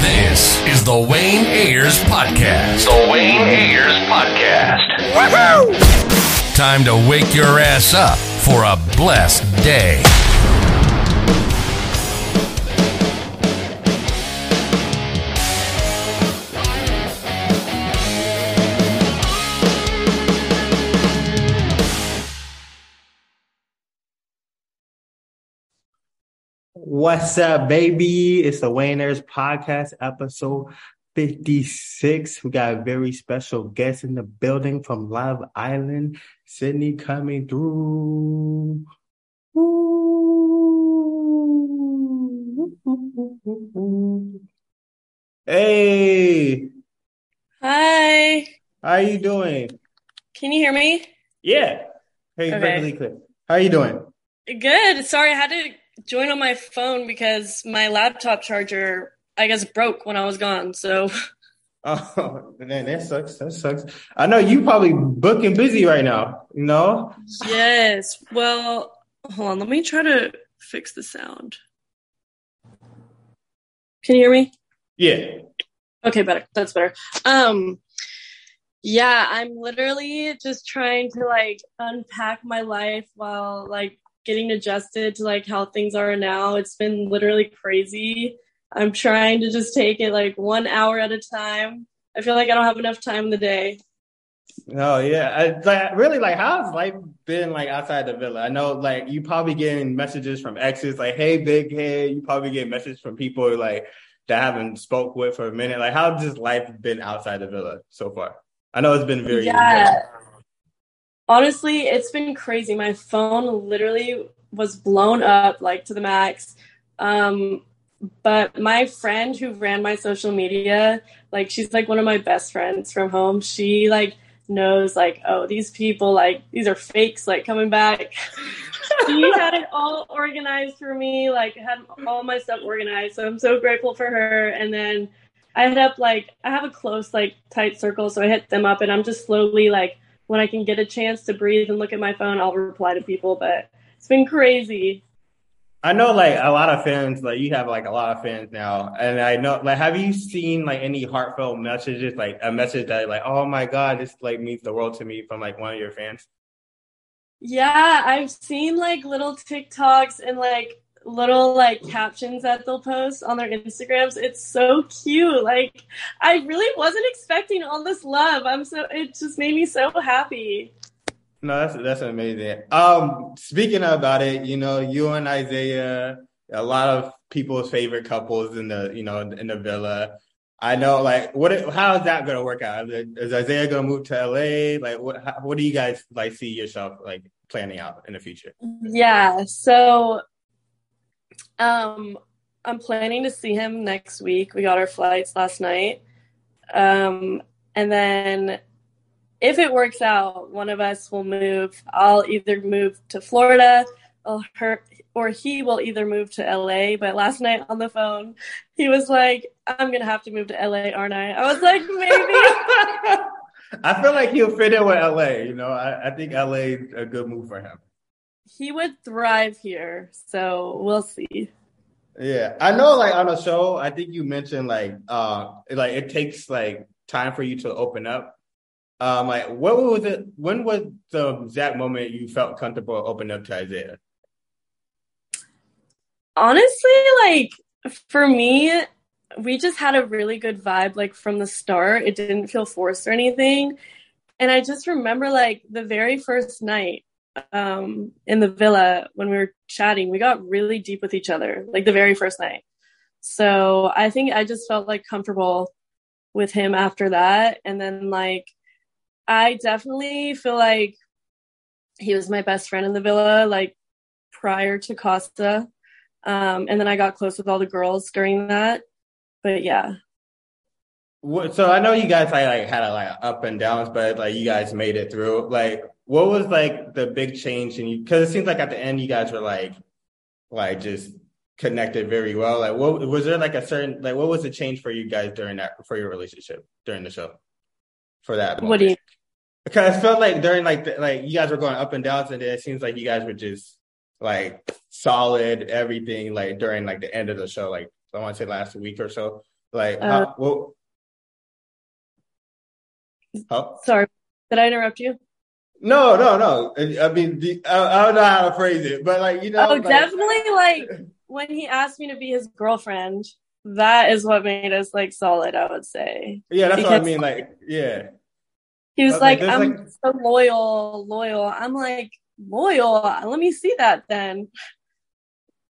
This is the Wayne Ayers Podcast. The Wayne Ayers Podcast. Woohoo! Time to wake your ass up for a blessed day. What's up, baby? It's the Wayne Ayers Podcast, episode 56. We got a very special guest in the building from Love Island, Sydney coming through. Hey, Hi. how are you doing? Can you hear me? Yeah. Hey, Okay. perfectly clear. How you doing? Good. Sorry, I had to join on my phone because my laptop charger, I guess, broke when I was gone. So, Oh, man, that sucks. That sucks. I know you probably booking busy right now, you know? yes. Well, hold on. Let me try to fix the sound. Can you hear me? Yeah. Okay, better. That's better. Um, yeah, I'm literally just trying to like unpack my life while like getting adjusted to like how things are now. It's been literally crazy. I'm trying to just take it like one hour at a time. I feel like I don't have enough time in the day. Oh yeah, I, like really like how's life been like outside the villa? I know like you probably getting messages from exes like, "Hey, big head." You probably get messages from people like that haven't spoke with for a minute. Like, how's just life been outside the villa so far? I know it's been very Yeah. Honestly, it's been crazy. My phone literally was blown up like to the max. Um, but my friend who ran my social media, like she's like one of my best friends from home. She like knows like, oh, these people like these are fakes like coming back. she had it all organized for me, like had all my stuff organized. So I'm so grateful for her. And then I hit up like I have a close like tight circle, so I hit them up and I'm just slowly like when I can get a chance to breathe and look at my phone, I'll reply to people. But it's been crazy. I know like a lot of fans, like you have like a lot of fans now, and I know like have you seen like any heartfelt messages, like a message that like, oh my god, this like means the world to me from like one of your fans? Yeah, I've seen like little TikToks and like little like captions that they'll post on their Instagrams. It's so cute. Like I really wasn't expecting all this love. I'm so it just made me so happy. No, that's that's amazing. Um, speaking about it, you know, you and Isaiah, a lot of people's favorite couples in the you know in the villa. I know, like, what how is that gonna work out? Is Isaiah gonna move to LA? Like, what how, what do you guys like see yourself like planning out in the future? Yeah, so um I'm planning to see him next week. We got our flights last night. Um and then if it works out, one of us will move. I'll either move to Florida or her or he will either move to LA. But last night on the phone, he was like, I'm gonna have to move to LA, aren't I? I was like, maybe. I feel like he'll fit in with LA. You know, I, I think LA is a good move for him. He would thrive here, so we'll see. Yeah, I know. Like on a show, I think you mentioned like uh like it takes like time for you to open up. Um, like what was it? When was the exact moment you felt comfortable opening up to Isaiah? honestly like for me we just had a really good vibe like from the start it didn't feel forced or anything and i just remember like the very first night um in the villa when we were chatting we got really deep with each other like the very first night so i think i just felt like comfortable with him after that and then like i definitely feel like he was my best friend in the villa like prior to Casa um, and then I got close with all the girls during that. But yeah, so I know you guys like, like had a, like up and downs, but like you guys made it through. Like, what was like the big change in you? Because it seems like at the end you guys were like, like just connected very well. Like, what was there like a certain like what was the change for you guys during that for your relationship during the show for that? what do you? Because I felt like during like the, like you guys were going up and downs, and it seems like you guys were just like solid everything like during like the end of the show, like I want to say last week or so. Like, uh, how, well, oh. sorry, did I interrupt you? No, no, no. I mean, the, I, I, don't know how to phrase it, but like you know, oh, like, definitely like when he asked me to be his girlfriend. That is what made us like solid. I would say. Yeah, that's because, what I mean. Like, yeah. He was like, like "I'm like... so loyal, loyal." I'm like, "Loyal? Let me see that then."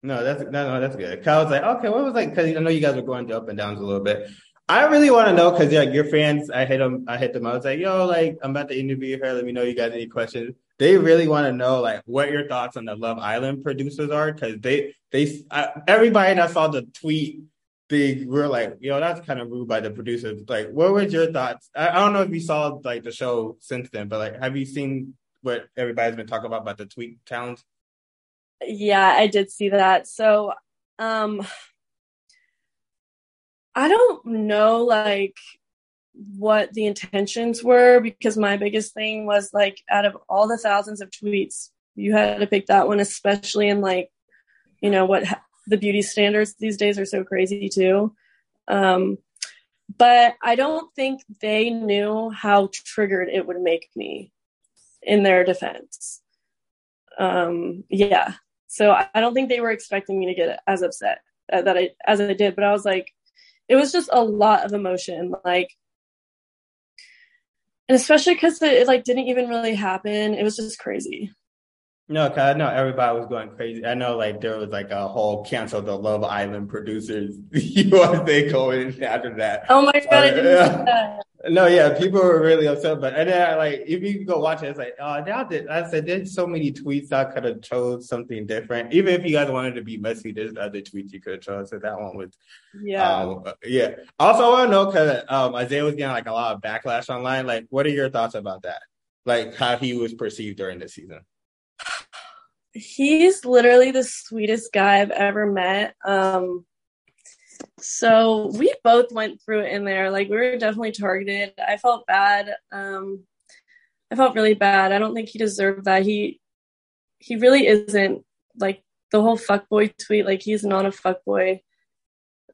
No, that's no, no, that's good. Kyle was like, "Okay, what was like?" Because I know you guys were going up and downs a little bit. I really want to know because like your fans, I hit them, I hit them. I was like, yo, like I'm about to interview her. Let me know you got any questions. They really want to know like what your thoughts on the Love Island producers are because they they I, everybody that saw the tweet they were like, yo, that's kind of rude by the producers. Like, what were your thoughts? I, I don't know if you saw like the show since then, but like, have you seen what everybody's been talking about about the tweet challenge? Yeah, I did see that. So, um, I don't know like what the intentions were because my biggest thing was like out of all the thousands of tweets, you had to pick that one, especially in like, you know, what ha- the beauty standards these days are so crazy too. Um, but I don't think they knew how triggered it would make me in their defense. Um, yeah. So I don't think they were expecting me to get as upset uh, that I as I did, but I was like, it was just a lot of emotion like and especially because it, it, like didn't even really happen. It was just crazy no, cause I know everybody was going crazy. I know like there was like a whole cancel the Love Island producers USA going after that. Oh my god! Uh, no, yeah, people were really upset. But and then like if you go watch it, it's like oh, now that I said there's so many tweets I could have chose something different. Even if you guys wanted to be messy, there's other tweets you could have chose. So that one was yeah, um, yeah. Also, I want to know because um, Isaiah was getting like a lot of backlash online. Like, what are your thoughts about that? Like how he was perceived during the season he's literally the sweetest guy I've ever met. Um, so we both went through it in there. Like we were definitely targeted. I felt bad. Um, I felt really bad. I don't think he deserved that. He he really isn't like the whole fuckboy tweet. Like he's not a fuckboy.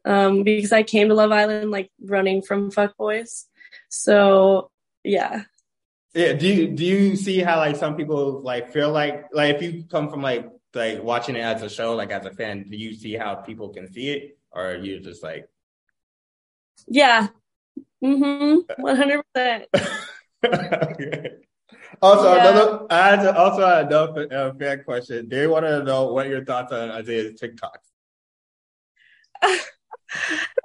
Um, because I came to Love Island like running from fuckboys. So yeah, yeah. Do you do you see how like some people like feel like like if you come from like like watching it as a show, like as a fan, do you see how people can see it, or are you just like? Yeah. Mm-hmm. One hundred percent. Also, yeah. another, I had to, also had another uh, fan question. They wanted to know what your thoughts on Isaiah's TikToks.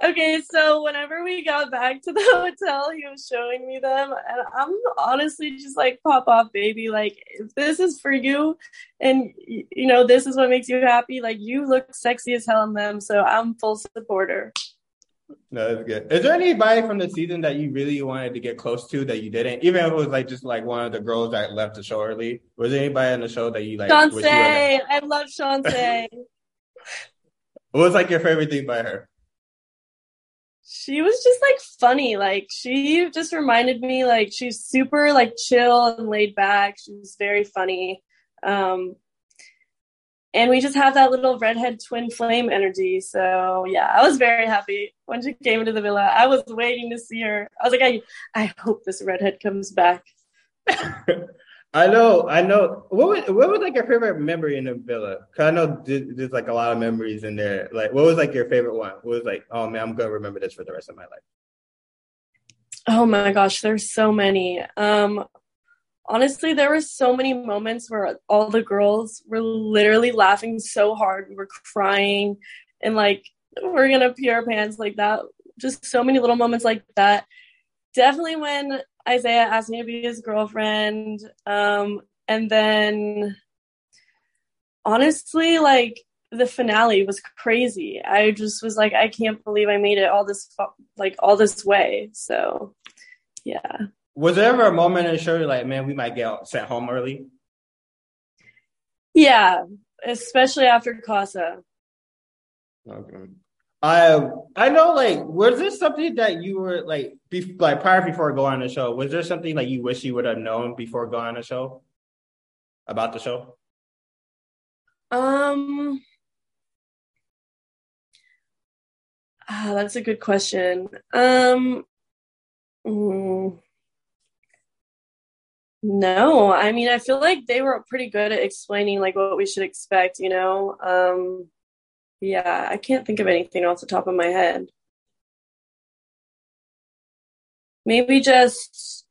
okay, so whenever we got back to the hotel, he was showing me them, and I'm honestly just like, pop off, baby. Like, if this is for you, and you know, this is what makes you happy, like, you look sexy as hell in them, so I'm full supporter. No, that's good. Is there anybody from the season that you really wanted to get close to that you didn't? Even if it was like just like one of the girls that left the show early. Was there anybody on the show that you like? Chauncey, I love Chauncey. what was like your favorite thing by her? She was just like funny. Like she just reminded me like she's super like chill and laid back. She was very funny. Um and we just have that little redhead twin flame energy. So yeah, I was very happy when she came into the villa. I was waiting to see her. I was like, I I hope this redhead comes back. I know, I know. What was what was like your favorite memory in the villa? Cause I know there's, like a lot of memories in there. Like, what was like your favorite one? What was like, oh man, I'm gonna remember this for the rest of my life. Oh my gosh, there's so many. Um, honestly, there were so many moments where all the girls were literally laughing so hard, we were crying, and like we're gonna pee our pants like that. Just so many little moments like that. Definitely when Isaiah asked me to be his girlfriend. Um, and then honestly, like the finale was crazy. I just was like, I can't believe I made it all this like all this way. So, yeah. Was there ever a moment in the show like, man, we might get sent home early? Yeah, especially after Casa. Okay. I I know like was there something that you were like be, like prior before going on the show was there something like you wish you would have known before going on the show about the show Um, ah, that's a good question. Um, mm, no, I mean, I feel like they were pretty good at explaining like what we should expect, you know? Um, yeah, I can't think of anything off the top of my head. Maybe just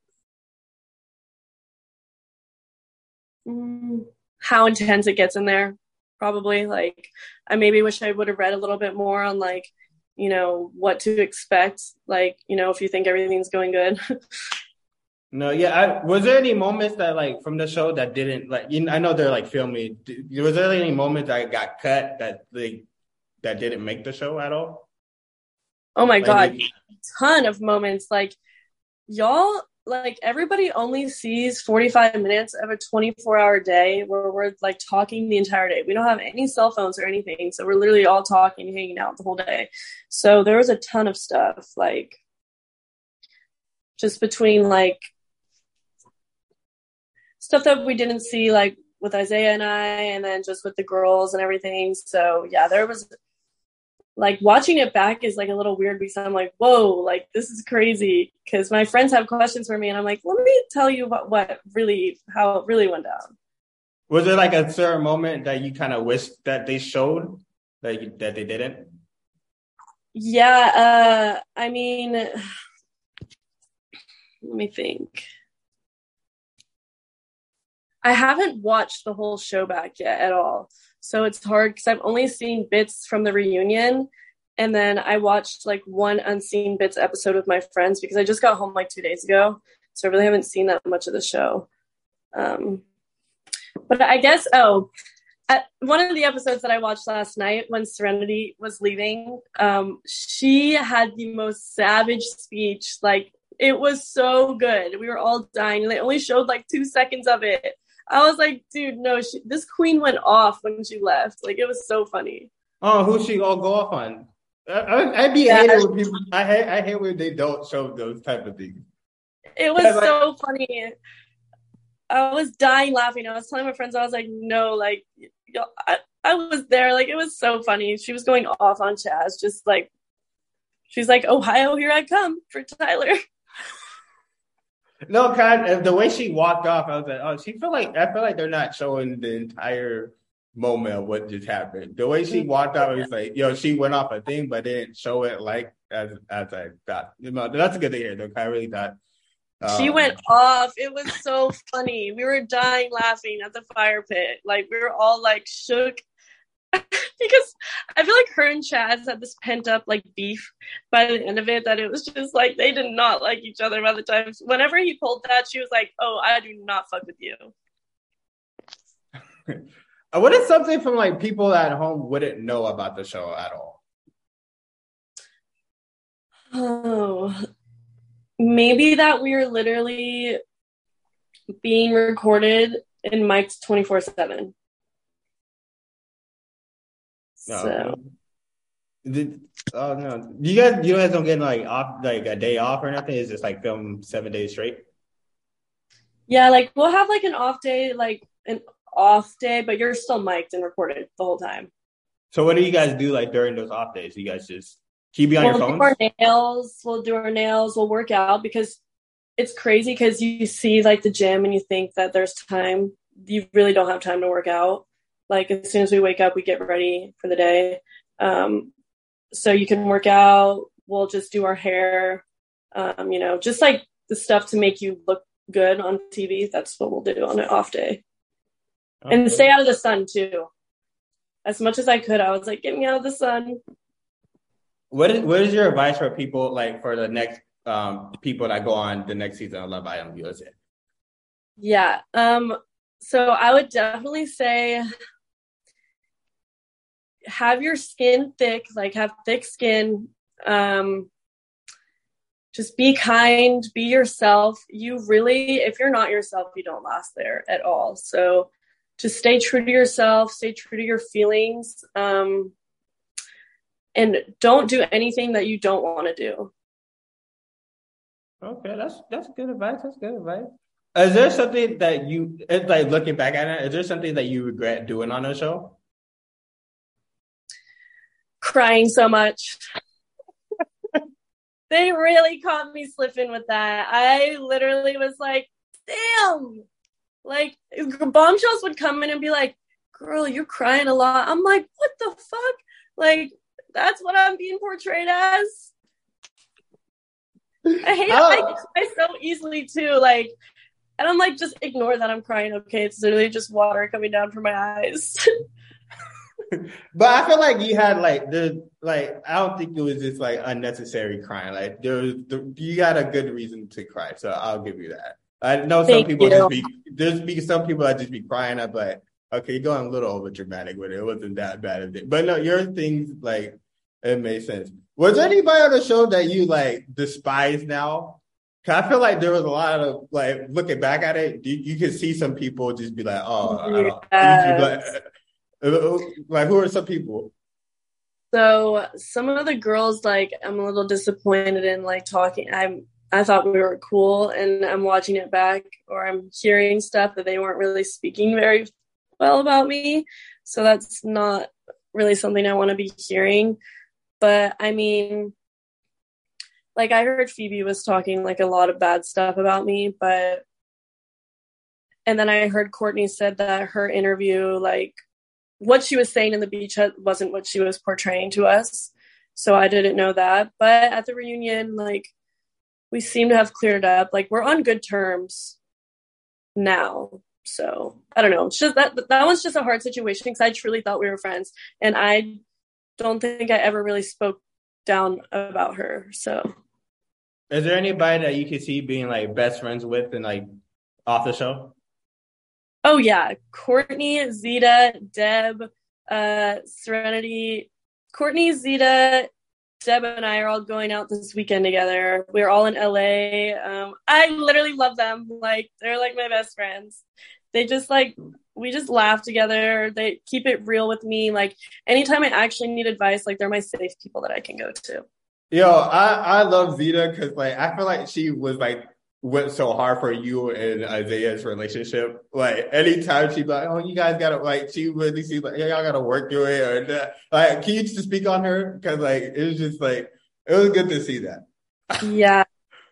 mm, how intense it gets in there. Probably like I maybe wish I would have read a little bit more on like, you know, what to expect. Like, you know, if you think everything's going good. No, yeah. I, was there any moments that like from the show that didn't like? You I know they're like filming. Was there any moments that got cut that like that didn't make the show at all? Oh my like, god, ton of moments. Like y'all, like everybody only sees forty five minutes of a twenty four hour day where we're like talking the entire day. We don't have any cell phones or anything, so we're literally all talking, hanging out the whole day. So there was a ton of stuff like just between like stuff that we didn't see like with Isaiah and I, and then just with the girls and everything. So yeah, there was like watching it back is like a little weird because I'm like, whoa, like this is crazy. Because my friends have questions for me, and I'm like, let me tell you what what really how it really went down. Was there like a certain moment that you kind of wish that they showed like that they didn't? Yeah, uh, I mean, let me think. I haven't watched the whole show back yet at all. So it's hard because I've only seen bits from the reunion. And then I watched like one unseen bits episode with my friends because I just got home like two days ago. So I really haven't seen that much of the show. Um, but I guess, oh, at one of the episodes that I watched last night when Sereniti was leaving, um, she had the most savage speech. Like, it was so good. We were all dying. And they only showed like two seconds of it. I was like, dude, no, she, this queen went off when she left. Like it was so funny. Oh, who she all go off on? I, would be yeah. hating when people. I hate. I hate when they don't show those type of things. It was like, so funny. I was dying laughing. I was telling my friends, I was like, no, like, I, I was there. Like, it was so funny. She was going off on Chaz, just like, she's like, Ohio, here I come for Tyler. No, kind of, the way she walked off, I was like, oh, she feel like I feel like they're not showing the entire moment of what just happened. The way she walked off, it was like, yo, she went off a thing, but didn't show it like as as I thought. You know, that's a good to hear. Though I really thought. Um, she went off. It was so funny. We were dying laughing at the fire pit. Like we were all like shook because I feel like her and Chaz had this pent up like beef by the end of it that it was just like they did not like each other by the time. Whenever he pulled that, she was like, "Oh, I do not fuck with you." what is something from like people at home wouldn't know about the show at all? Oh, maybe that we are literally being recorded in mics twenty four seven. No. So. Did, oh no! You guys, you guys don't get like off, like a day off or nothing. It's just like film seven days straight. Yeah, like we'll have like an off day, like an off day, but you're still mic'd and recorded the whole time. So what do you guys do like during those off days? You guys just keep you on we'll your phones? Do our nails. We'll do our nails. We'll work out because it's crazy because you see like the gym and you think that there's time. You really don't have time to work out. Like as soon as we wake up, we get ready for the day. Um, so you can work out. We'll just do our hair. Um, you know, just like the stuff to make you look good on TV. That's what we'll do on an off day. Okay. And stay out of the sun too. As much as I could, I was like, get me out of the sun. What is what is your advice for people like for the next um people that go on the next season of Love Island USA? Yeah. Um so I would definitely say have your skin thick, like have thick skin. Um, just be kind, be yourself. You really, if you're not yourself, you don't last there at all. So just stay true to yourself, stay true to your feelings, um, and don't do anything that you don't want to do. Okay, that's that's good advice. That's good advice. Is there something that you, it's like looking back at it, is there something that you regret doing on the show? Crying so much. they really caught me slipping with that. I literally was like, damn. Like bombshells would come in and be like, girl, you're crying a lot. I'm like, what the fuck? Like, that's what I'm being portrayed as. I hate oh. I cry so easily too. Like, and I'm like, just ignore that I'm crying. Okay, it's literally just water coming down from my eyes. but I feel like you had like the like I don't think it was just like unnecessary crying. Like there was the, you got a good reason to cry, so I'll give you that. I know some Thank people you. just be there's be some people that just be crying up, but okay, you're going a little over dramatic with it. It wasn't that bad of it. But no, your things like it made sense. Was there anybody on the show that you like despise now? Cause I feel like there was a lot of like looking back at it, you, you could see some people just be like, oh, yes. like, like who are some people? So some of the girls, like, I'm a little disappointed in like talking. I'm I thought we were cool, and I'm watching it back, or I'm hearing stuff that they weren't really speaking very well about me. So that's not really something I want to be hearing. But I mean, like I heard Phoebe was talking like a lot of bad stuff about me, but and then I heard Courtney said that her interview, like what she was saying in the beach wasn't what she was portraying to us. So I didn't know that. But at the reunion, like we seem to have cleared up. Like we're on good terms now. So I don't know. It's just that that was just a hard situation because I truly thought we were friends, and I don't think I ever really spoke down about her. So, is there anybody that you could see being like best friends with and like off the show? Oh yeah, Courtney, Zeta, Deb, uh, Sereniti. Courtney, Zeta, Deb and I are all going out this weekend together. We're all in LA. Um, I literally love them. Like they're like my best friends. They just like we just laugh together. They keep it real with me. Like anytime I actually need advice, like they're my safe people that I can go to. Yo, I I love Zeta because like I feel like she was like went so hard for you and Isaiah's relationship. Like anytime she'd like, "Oh, you guys gotta like," she really seems like, "Yeah, y'all gotta work through it." Or like, can you just speak on her? Because like it was just like it was good to see that. yeah.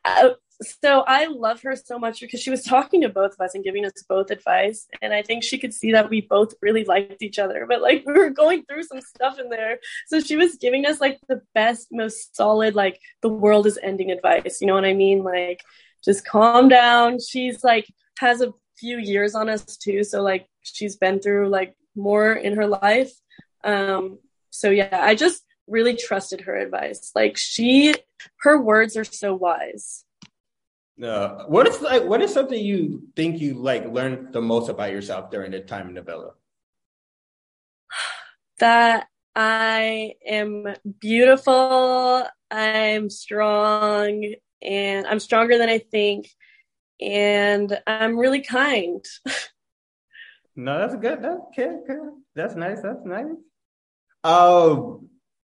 Uh, so I love her so much because she was talking to both of us and giving us both advice, and I think she could see that we both really liked each other. But like we were going through some stuff in there, so she was giving us like the best, most solid, like the world is ending advice. You know what I mean? Like just calm down. She's like has a few years on us too, so like she's been through like more in her life. Um, so yeah, I just really trusted her advice. Like she, her words are so wise. Uh, what is like? What is something you think you like learned the most about yourself during the time in the villa? That I am beautiful. I'm strong and I'm stronger than I think, and I'm really kind. no, that's good. That's okay, okay. That's nice. That's nice. Oh,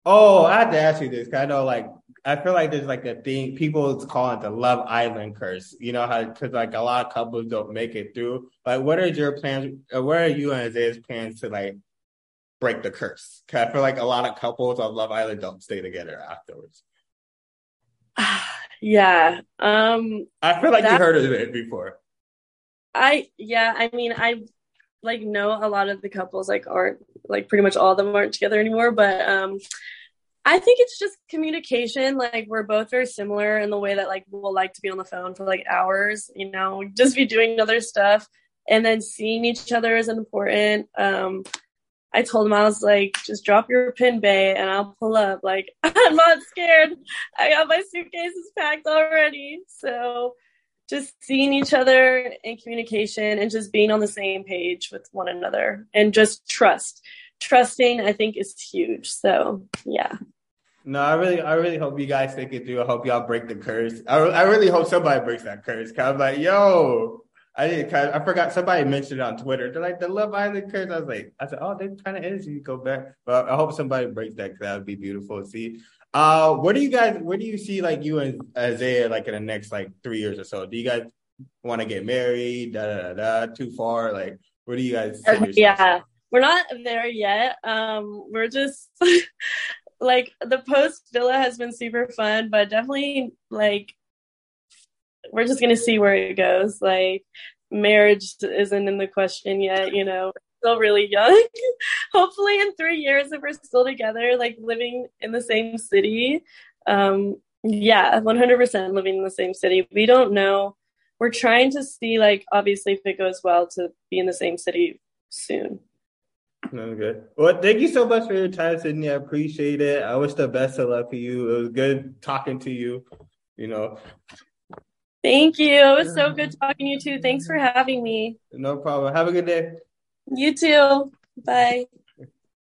oh, I have to ask you this. I know, like, I feel like there's like a thing people call it the Love Island curse. You know how because like a lot of couples don't make it through. Like, what are your plans? What are you and Isaiah's plans to like break the curse? Cause I feel like a lot of couples on Love Island don't stay together afterwards. Yeah. Um I feel like that, you heard of it before. I yeah, I mean I like know a lot of the couples like aren't like pretty much all of them aren't together anymore, but um I think it's just communication. Like we're both very similar in the way that like we'll like to be on the phone for like hours, you know, just be doing other stuff and then seeing each other is important. Um I told him I was like, just drop your pin bay and I'll pull up. Like, I'm not scared. I got my suitcases packed already. So just seeing each other in communication and just being on the same page with one another and just trust. Trusting, I think, is huge. So yeah. No, I really, I really hope you guys take it through. I hope y'all break the curse. I, I really hope somebody breaks that curse. Cause I'm like, yo, I didn't. I forgot somebody mentioned it on Twitter. They're like the Love Island curse. I was like, I said, oh, they kind of energy go back. But I hope somebody breaks that because that would be beautiful to see. Uh, what do you guys? Where do you see like you and Isaiah like in the next like three years or so? Do you guys want to get married? Da da da. da too far? Like, where do you guys? yeah, we're not there yet. Um, we're just like the post villa has been super fun, but definitely like we're just gonna see where it goes. Like marriage isn't in the question yet, you know. Still really young. Hopefully in three years if we're still together, like living in the same city. Um yeah, one hundred percent living in the same city. We don't know. We're trying to see like obviously if it goes well to be in the same city soon. No, good. Well, thank you so much for your time, Sydney. I appreciate it. I wish the best of luck for you. It was good talking to you. You know. Thank you. It was so good talking to you too. Thanks for having me. No problem. Have a good day. You too. Bye.